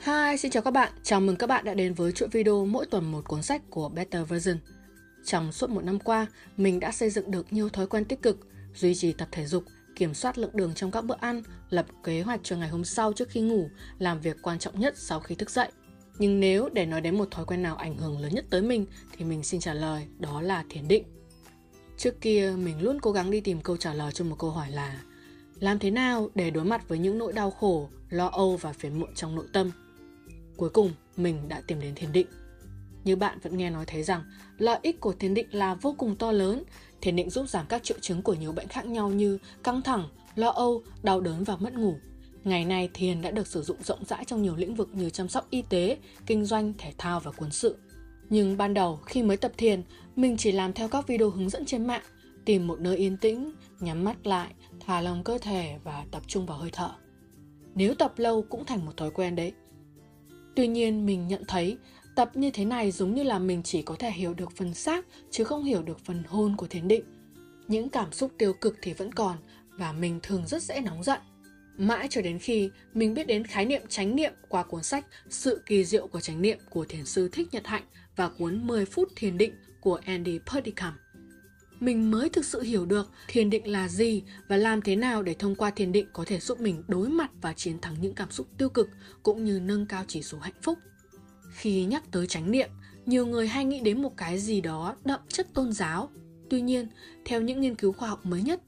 Hi, xin chào các bạn. Chào mừng các bạn đã đến với chuỗi video mỗi tuần một cuốn sách của Better Version. Trong suốt một năm qua, mình đã xây dựng được nhiều thói quen tích cực, duy trì tập thể dục, kiểm soát lượng đường trong các bữa ăn, lập kế hoạch cho ngày hôm sau trước khi ngủ, làm việc quan trọng nhất sau khi thức dậy. Nhưng nếu để nói đến một thói quen nào ảnh hưởng lớn nhất tới mình thì mình xin trả lời đó là thiền định. Trước kia mình luôn cố gắng đi tìm câu trả lời cho một câu hỏi là làm thế nào để đối mặt với những nỗi đau khổ, lo âu và phiền muộn trong nội tâm Cuối cùng, mình đã tìm đến thiền định. Như bạn vẫn nghe nói thấy rằng, lợi ích của thiền định là vô cùng to lớn. Thiền định giúp giảm các triệu chứng của nhiều bệnh khác nhau như căng thẳng, lo âu, đau đớn và mất ngủ. Ngày nay, thiền đã được sử dụng rộng rãi trong nhiều lĩnh vực như chăm sóc y tế, kinh doanh, thể thao và quân sự. Nhưng ban đầu, khi mới tập thiền, mình chỉ làm theo các video hướng dẫn trên mạng, tìm một nơi yên tĩnh, nhắm mắt lại, thả lòng cơ thể và tập trung vào hơi thở. Nếu tập lâu cũng thành một thói quen đấy. Tuy nhiên mình nhận thấy, tập như thế này giống như là mình chỉ có thể hiểu được phần xác, chứ không hiểu được phần hôn của thiền định. Những cảm xúc tiêu cực thì vẫn còn, và mình thường rất dễ nóng giận. Mãi cho đến khi mình biết đến khái niệm chánh niệm qua cuốn sách Sự kỳ diệu của chánh niệm của thiền sư Thích Nhật Hạnh và cuốn 10 phút thiền định của Andy Purdicam. Mình mới thực sự hiểu được thiền định là gì và làm thế nào để thông qua thiền định có thể giúp mình đối mặt và chiến thắng những cảm xúc tiêu cực cũng như nâng cao chỉ số hạnh phúc. Khi nhắc tới chánh niệm, nhiều người hay nghĩ đến một cái gì đó đậm chất tôn giáo. Tuy nhiên, theo những nghiên cứu khoa học mới nhất,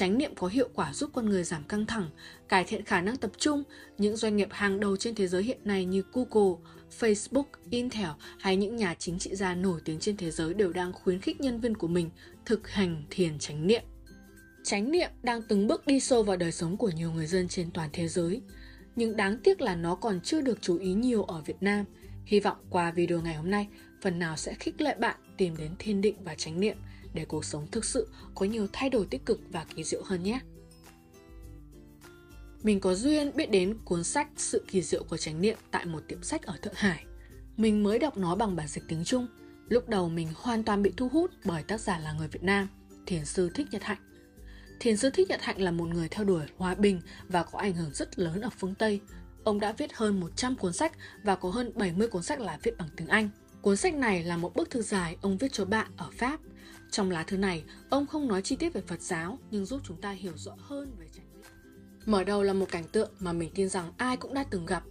Chánh niệm có hiệu quả giúp con người giảm căng thẳng, cải thiện khả năng tập trung. Những doanh nghiệp hàng đầu trên thế giới hiện nay như Google, Facebook, Intel hay những nhà chính trị gia nổi tiếng trên thế giới đều đang khuyến khích nhân viên của mình thực hành thiền chánh niệm. Chánh niệm đang từng bước đi sâu vào đời sống của nhiều người dân trên toàn thế giới. Nhưng đáng tiếc là nó còn chưa được chú ý nhiều ở Việt Nam. Hy vọng qua video ngày hôm nay, phần nào sẽ khích lệ bạn tìm đến thiền định và chánh niệm để cuộc sống thực sự có nhiều thay đổi tích cực và kỳ diệu hơn nhé. Mình có duyên biết đến cuốn sách Sự kỳ diệu của chánh niệm tại một tiệm sách ở Thượng Hải. Mình mới đọc nó bằng bản dịch tiếng Trung. Lúc đầu mình hoàn toàn bị thu hút bởi tác giả là người Việt Nam, Thiền sư Thích Nhật Hạnh. Thiền sư Thích Nhật Hạnh là một người theo đuổi hòa bình và có ảnh hưởng rất lớn ở phương Tây. Ông đã viết hơn 100 cuốn sách và có hơn 70 cuốn sách là viết bằng tiếng Anh. Cuốn sách này là một bức thư dài ông viết cho bạn ở Pháp. Trong lá thư này, ông không nói chi tiết về Phật giáo nhưng giúp chúng ta hiểu rõ hơn về trải nghiệm. Mở đầu là một cảnh tượng mà mình tin rằng ai cũng đã từng gặp.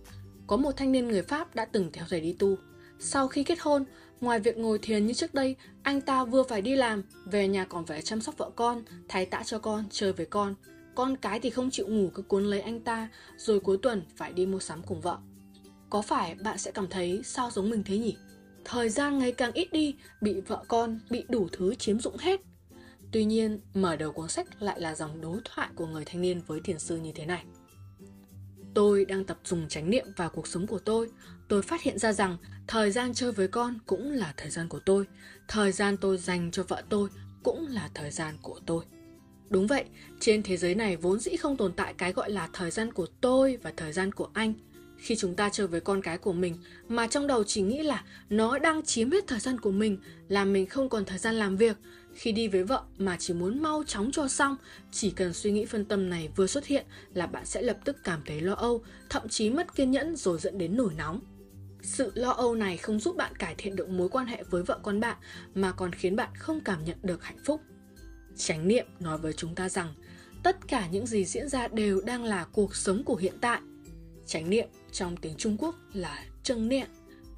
Có một thanh niên người Pháp đã từng theo thầy đi tu. Sau khi kết hôn, ngoài việc ngồi thiền như trước đây, anh ta vừa phải đi làm, về nhà còn phải chăm sóc vợ con, thay tã cho con, chơi với con. Con cái thì không chịu ngủ cứ cuốn lấy anh ta, rồi cuối tuần phải đi mua sắm cùng vợ. Có phải bạn sẽ cảm thấy sao giống mình thế nhỉ? Thời gian ngày càng ít đi, bị vợ con, bị đủ thứ chiếm dụng hết. Tuy nhiên, mở đầu cuốn sách lại là dòng đối thoại của người thanh niên với thiền sư như thế này. Tôi đang tập dùng chánh niệm vào cuộc sống của tôi. Tôi phát hiện ra rằng thời gian chơi với con cũng là thời gian của tôi. Thời gian tôi dành cho vợ tôi cũng là thời gian của tôi. Đúng vậy, trên thế giới này vốn dĩ không tồn tại cái gọi là thời gian của tôi và thời gian của anh – khi chúng ta chơi với con cái của mình, mà trong đầu chỉ nghĩ là nó đang chiếm hết thời gian của mình làm mình không còn thời gian làm việc. Khi đi với vợ mà chỉ muốn mau chóng cho xong, chỉ cần suy nghĩ phân tâm này vừa xuất hiện là bạn sẽ lập tức cảm thấy lo âu, thậm chí mất kiên nhẫn rồi dẫn đến nổi nóng. Sự lo âu này không giúp bạn cải thiện được mối quan hệ với vợ con bạn, mà còn khiến bạn không cảm nhận được hạnh phúc. Chánh niệm nói với chúng ta rằng, tất cả những gì diễn ra đều đang là cuộc sống của hiện tại. Chánh niệm trong tiếng Trung Quốc là trân niệm.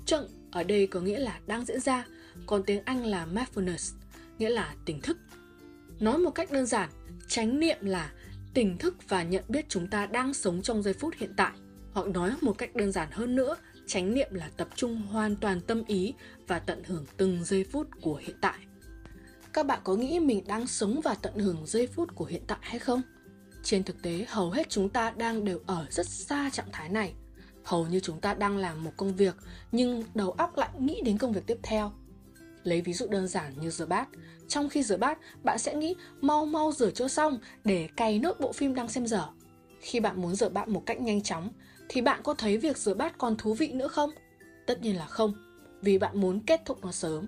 Trân ở đây có nghĩa là đang diễn ra, còn tiếng Anh là mindfulness, nghĩa là tỉnh thức. Nói một cách đơn giản, chánh niệm là tỉnh thức và nhận biết chúng ta đang sống trong giây phút hiện tại. Hoặc nói một cách đơn giản hơn nữa, chánh niệm là tập trung hoàn toàn tâm ý và tận hưởng từng giây phút của hiện tại. Các bạn có nghĩ mình đang sống và tận hưởng giây phút của hiện tại hay không? Trên thực tế, hầu hết chúng ta đang đều ở rất xa trạng thái này. Hầu như chúng ta đang làm một công việc, nhưng đầu óc lại nghĩ đến công việc tiếp theo. Lấy ví dụ đơn giản như rửa bát. Trong khi rửa bát, bạn sẽ nghĩ mau mau rửa cho xong để cày nốt bộ phim đang xem dở. Khi bạn muốn rửa bát một cách nhanh chóng, thì bạn có thấy việc rửa bát còn thú vị nữa không? Tất nhiên là không, vì bạn muốn kết thúc nó sớm.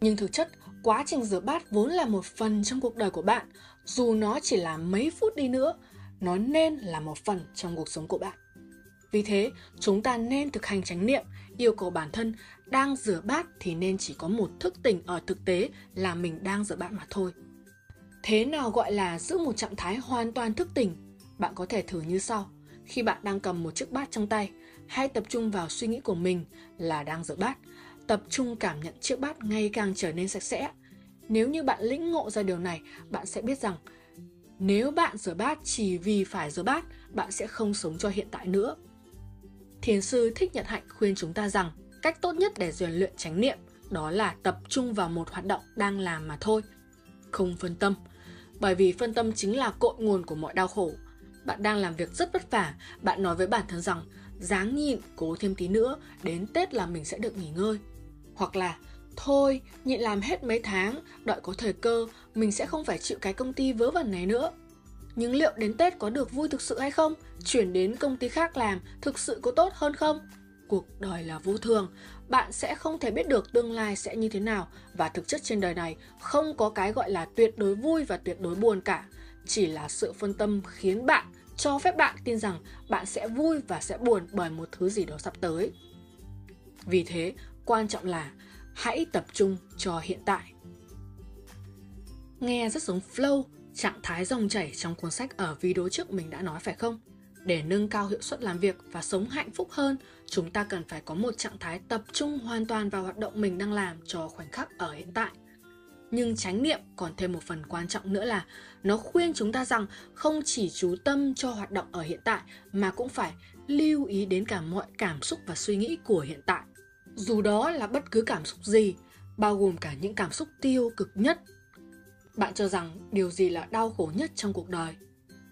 Nhưng thực chất, quá trình rửa bát vốn là một phần trong cuộc đời của bạn, dù nó chỉ là mấy phút đi nữa, nó nên là một phần trong cuộc sống của bạn. Vì thế, chúng ta nên thực hành chánh niệm, yêu cầu bản thân đang rửa bát thì nên chỉ có một thức tỉnh ở thực tế là mình đang rửa bát mà thôi. Thế nào gọi là giữ một trạng thái hoàn toàn thức tỉnh? Bạn có thể thử như sau. Khi bạn đang cầm một chiếc bát trong tay, hãy tập trung vào suy nghĩ của mình là đang rửa bát. Tập trung cảm nhận chiếc bát ngày càng trở nên sạch sẽ. Nếu như bạn lĩnh ngộ ra điều này, bạn sẽ biết rằng nếu bạn rửa bát chỉ vì phải rửa bát, bạn sẽ không sống cho hiện tại nữa. Thiền sư Thích Nhật Hạnh khuyên chúng ta rằng cách tốt nhất để rèn luyện chánh niệm đó là tập trung vào một hoạt động đang làm mà thôi. Không phân tâm. Bởi vì phân tâm chính là cội nguồn của mọi đau khổ. Bạn đang làm việc rất vất vả, bạn nói với bản thân rằng dáng nhịn, cố thêm tí nữa, đến Tết là mình sẽ được nghỉ ngơi. Hoặc là Thôi, nhịn làm hết mấy tháng, đợi có thời cơ, mình sẽ không phải chịu cái công ty vớ vẩn này nữa. Nhưng liệu đến Tết có được vui thực sự hay không? Chuyển đến công ty khác làm thực sự có tốt hơn không? Cuộc đời là vô thường, bạn sẽ không thể biết được tương lai sẽ như thế nào và thực chất trên đời này không có cái gọi là tuyệt đối vui và tuyệt đối buồn cả. Chỉ là sự phân tâm khiến bạn cho phép bạn tin rằng bạn sẽ vui và sẽ buồn bởi một thứ gì đó sắp tới. Vì thế, quan trọng là hãy tập trung cho hiện tại. Nghe rất giống flow, trạng thái dòng chảy trong cuốn sách ở video trước mình đã nói phải không? Để nâng cao hiệu suất làm việc và sống hạnh phúc hơn, chúng ta cần phải có một trạng thái tập trung hoàn toàn vào hoạt động mình đang làm cho khoảnh khắc ở hiện tại. Nhưng chánh niệm còn thêm một phần quan trọng nữa là nó khuyên chúng ta rằng không chỉ chú tâm cho hoạt động ở hiện tại mà cũng phải lưu ý đến cả mọi cảm xúc và suy nghĩ của hiện tại. Dù đó là bất cứ cảm xúc gì, bao gồm cả những cảm xúc tiêu cực nhất. Bạn cho rằng điều gì là đau khổ nhất trong cuộc đời?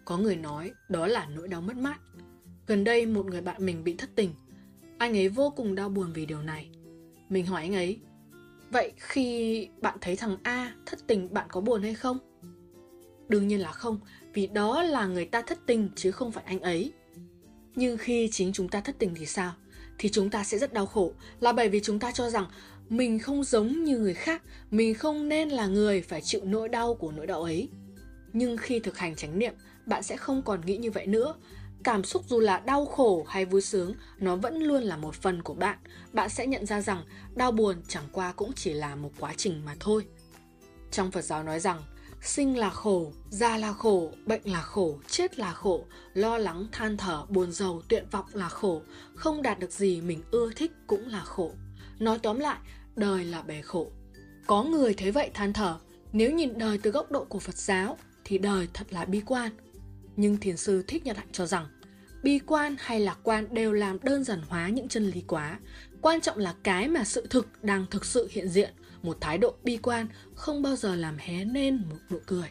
Có người nói đó là nỗi đau mất mát. Gần đây một người bạn mình bị thất tình. Anh ấy vô cùng đau buồn vì điều này. Mình hỏi anh ấy, vậy khi bạn thấy thằng A thất tình bạn có buồn hay không? Đương nhiên là không, vì đó là người ta thất tình chứ không phải anh ấy. Nhưng khi chính chúng ta thất tình thì sao? Thì chúng ta sẽ rất đau khổ. Là bởi vì chúng ta cho rằng mình không giống như người khác, mình không nên là người phải chịu nỗi đau của nỗi đau ấy. Nhưng khi thực hành chánh niệm, bạn sẽ không còn nghĩ như vậy nữa. Cảm xúc dù là đau khổ hay vui sướng, nó vẫn luôn là một phần của bạn. Bạn sẽ nhận ra rằng đau buồn chẳng qua cũng chỉ là một quá trình mà thôi. Trong phật giáo nói rằng Sinh là khổ, già là khổ, bệnh là khổ, chết là khổ, lo lắng, than thở, buồn rầu, tuyệt vọng là khổ, không đạt được gì mình ưa thích cũng là khổ. Nói tóm lại, đời là bể khổ. Có người thấy vậy than thở, nếu nhìn đời từ góc độ của Phật giáo thì đời thật là bi quan. Nhưng thiền sư Thích Nhật Hạnh cho rằng, bi quan hay lạc quan đều làm đơn giản hóa những chân lý quá. Quan trọng là cái mà sự thực đang thực sự hiện diện – một thái độ bi quan, không bao giờ làm hé nên một nụ cười.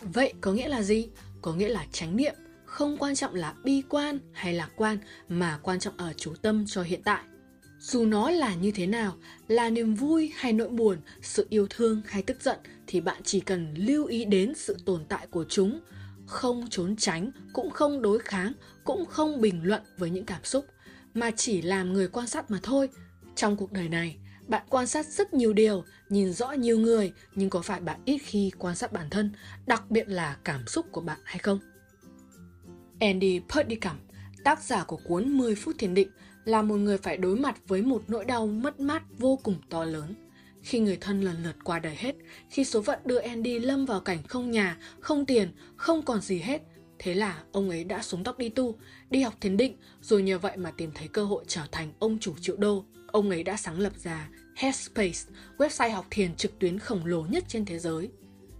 Vậy có nghĩa là gì? Có nghĩa là chánh niệm không quan trọng là bi quan hay lạc quan, mà quan trọng ở chú tâm cho hiện tại. Dù nó là như thế nào, là niềm vui hay nỗi buồn, sự yêu thương hay tức giận, thì bạn chỉ cần lưu ý đến sự tồn tại của chúng. Không trốn tránh, cũng không đối kháng, cũng không bình luận với những cảm xúc, mà chỉ làm người quan sát mà thôi. Trong cuộc đời này bạn quan sát rất nhiều điều, nhìn rõ nhiều người, nhưng có phải bạn ít khi quan sát bản thân, đặc biệt là cảm xúc của bạn hay không? Andy Purdicam, tác giả của cuốn 10 phút thiền định, là một người phải đối mặt với một nỗi đau mất mát vô cùng to lớn. Khi người thân lần lượt qua đời hết, khi số phận đưa Andy lâm vào cảnh không nhà, không tiền, không còn gì hết, Thế là ông ấy đã xuống tóc đi tu, đi học thiền định, rồi nhờ vậy mà tìm thấy cơ hội trở thành ông chủ triệu đô. Ông ấy đã sáng lập ra Headspace, website học thiền trực tuyến khổng lồ nhất trên thế giới.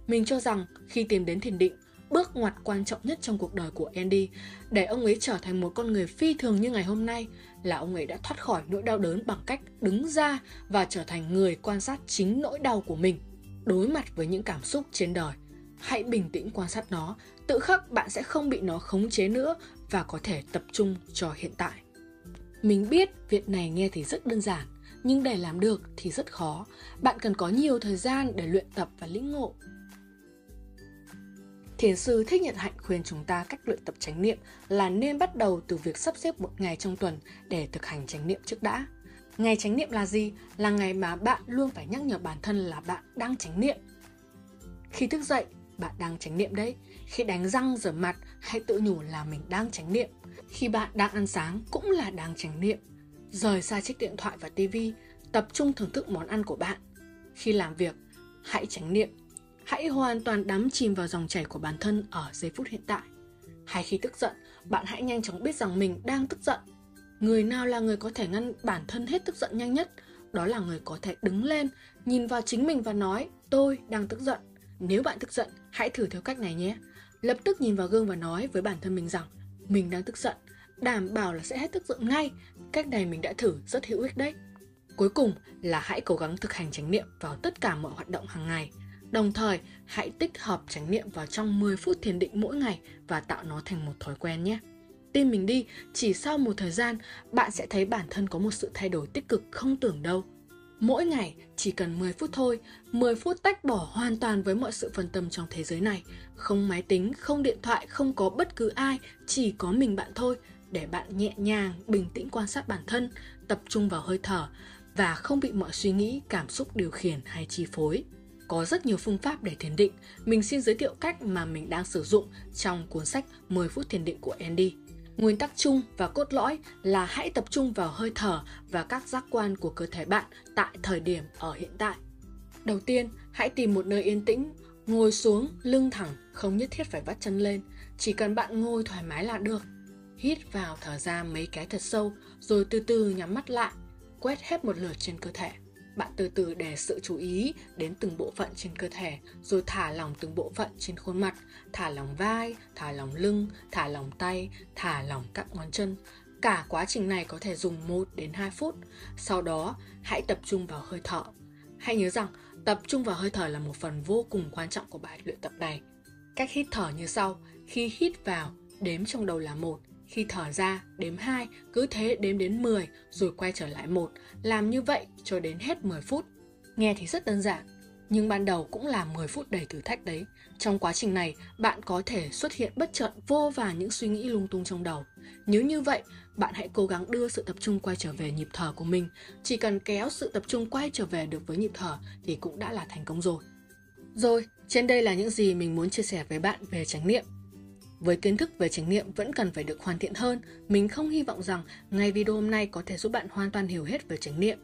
Mình cho rằng khi tìm đến thiền định, bước ngoặt quan trọng nhất trong cuộc đời của Andy để ông ấy trở thành một con người phi thường như ngày hôm nay là ông ấy đã thoát khỏi nỗi đau đớn bằng cách đứng ra và trở thành người quan sát chính nỗi đau của mình, đối mặt với những cảm xúc trên đời. Hãy bình tĩnh quan sát nó, tự khắc bạn sẽ không bị nó khống chế nữa và có thể tập trung cho hiện tại. Mình biết việc này nghe thì rất đơn giản, nhưng để làm được thì rất khó. Bạn cần có nhiều thời gian để luyện tập và lĩnh ngộ. Thiền sư Thích Nhật Hạnh khuyên chúng ta cách luyện tập chánh niệm là nên bắt đầu từ việc sắp xếp một ngày trong tuần để thực hành chánh niệm trước đã. Ngày chánh niệm là gì? Là ngày mà bạn luôn phải nhắc nhở bản thân là bạn đang chánh niệm. Khi thức dậy, bạn đang chánh niệm đấy. Khi đánh răng rửa mặt hãy tự nhủ là mình đang chánh niệm khi bạn đang ăn sáng cũng là đang chánh niệm. Rời xa chiếc điện thoại và tivi, tập trung thưởng thức món ăn của bạn. Khi làm việc, hãy chánh niệm. Hãy hoàn toàn đắm chìm vào dòng chảy của bản thân ở giây phút hiện tại. Hay khi tức giận, bạn hãy nhanh chóng biết rằng mình đang tức giận. Người nào là người có thể ngăn bản thân hết tức giận nhanh nhất? Đó là người có thể đứng lên, nhìn vào chính mình và nói tôi đang tức giận. Nếu bạn tức giận, hãy thử theo cách này nhé. Lập tức nhìn vào gương và nói với bản thân mình rằng mình đang tức giận, đảm bảo là sẽ hết tức giận ngay. Cách này mình đã thử rất hữu ích đấy. Cuối cùng là hãy cố gắng thực hành chánh niệm vào tất cả mọi hoạt động hàng ngày. Đồng thời, hãy tích hợp chánh niệm vào trong 10 phút thiền định mỗi ngày và tạo nó thành một thói quen nhé. Tin mình đi, chỉ sau một thời gian, bạn sẽ thấy bản thân có một sự thay đổi tích cực không tưởng đâu. Mỗi ngày chỉ cần 10 phút thôi, 10 phút tách bỏ hoàn toàn với mọi sự phân tâm trong thế giới này. Không máy tính, không điện thoại, không có bất cứ ai, chỉ có mình bạn thôi. Để bạn nhẹ nhàng, bình tĩnh quan sát bản thân, tập trung vào hơi thở và không bị mọi suy nghĩ, cảm xúc điều khiển hay chi phối. Có rất nhiều phương pháp để thiền định, mình xin giới thiệu cách mà mình đang sử dụng trong cuốn sách 10 phút thiền định của Andy. Nguyên tắc chung và cốt lõi là hãy tập trung vào hơi thở và các giác quan của cơ thể bạn tại thời điểm ở hiện tại. Đầu tiên, hãy tìm một nơi yên tĩnh, ngồi xuống, lưng thẳng, không nhất thiết phải vắt chân lên, chỉ cần bạn ngồi thoải mái là được. Hít vào thở ra mấy cái thật sâu, rồi từ từ nhắm mắt lại, quét hết một lượt trên cơ thể. Bạn từ từ để sự chú ý đến từng bộ phận trên cơ thể, rồi thả lỏng từng bộ phận trên khuôn mặt, thả lỏng vai, thả lỏng lưng, thả lỏng tay, thả lỏng các ngón chân. Cả quá trình này có thể dùng 1 đến 2 phút. Sau đó, hãy tập trung vào hơi thở. Hãy nhớ rằng, tập trung vào hơi thở là một phần vô cùng quan trọng của bài luyện tập này. Cách hít thở như sau, khi hít vào, đếm trong đầu là một, khi thở ra, đếm 2, cứ thế đếm đến 10 rồi quay trở lại một. Làm như vậy cho đến hết 10 phút. Nghe thì rất đơn giản, nhưng ban đầu cũng là 10 phút đầy thử thách đấy. Trong quá trình này, bạn có thể xuất hiện bất chợt vô vàn những suy nghĩ lung tung trong đầu. Nếu như vậy, bạn hãy cố gắng đưa sự tập trung quay trở về nhịp thở của mình. Chỉ cần kéo sự tập trung quay trở về được với nhịp thở thì cũng đã là thành công rồi. Rồi, trên đây là những gì mình muốn chia sẻ với bạn về chánh niệm. Với kiến thức về chánh niệm vẫn cần phải được hoàn thiện hơn, mình không hy vọng rằng ngay video hôm nay có thể giúp bạn hoàn toàn hiểu hết về chánh niệm.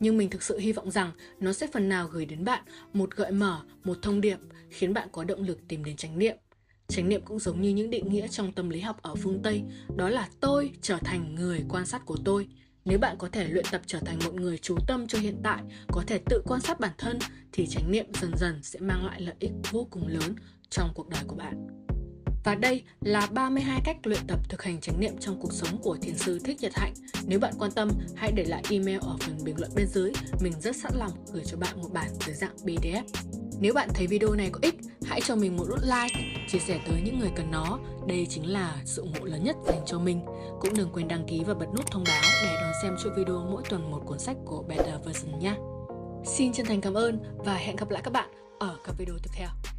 Nhưng mình thực sự hy vọng rằng nó sẽ phần nào gửi đến bạn một gợi mở, một thông điệp khiến bạn có động lực tìm đến chánh niệm. Chánh niệm cũng giống như những định nghĩa trong tâm lý học ở phương Tây, đó là tôi trở thành người quan sát của tôi. Nếu bạn có thể luyện tập trở thành một người chú tâm cho hiện tại, có thể tự quan sát bản thân thì chánh niệm dần dần sẽ mang lại lợi ích vô cùng lớn trong cuộc đời của bạn. Và đây là 32 cách luyện tập thực hành chánh niệm trong cuộc sống của thiền sư Thích Nhật Hạnh. Nếu bạn quan tâm, hãy để lại email ở phần bình luận bên dưới. Mình rất sẵn lòng gửi cho bạn một bản dưới dạng PDF. Nếu bạn thấy video này có ích, hãy cho mình một nút like, chia sẻ tới những người cần nó. Đây chính là sự ủng hộ lớn nhất dành cho mình. Cũng đừng quên đăng ký và bật nút thông báo để đón xem chuỗi video mỗi tuần một cuốn sách của Better Version nhé. Xin chân thành cảm ơn và hẹn gặp lại các bạn ở các video tiếp theo.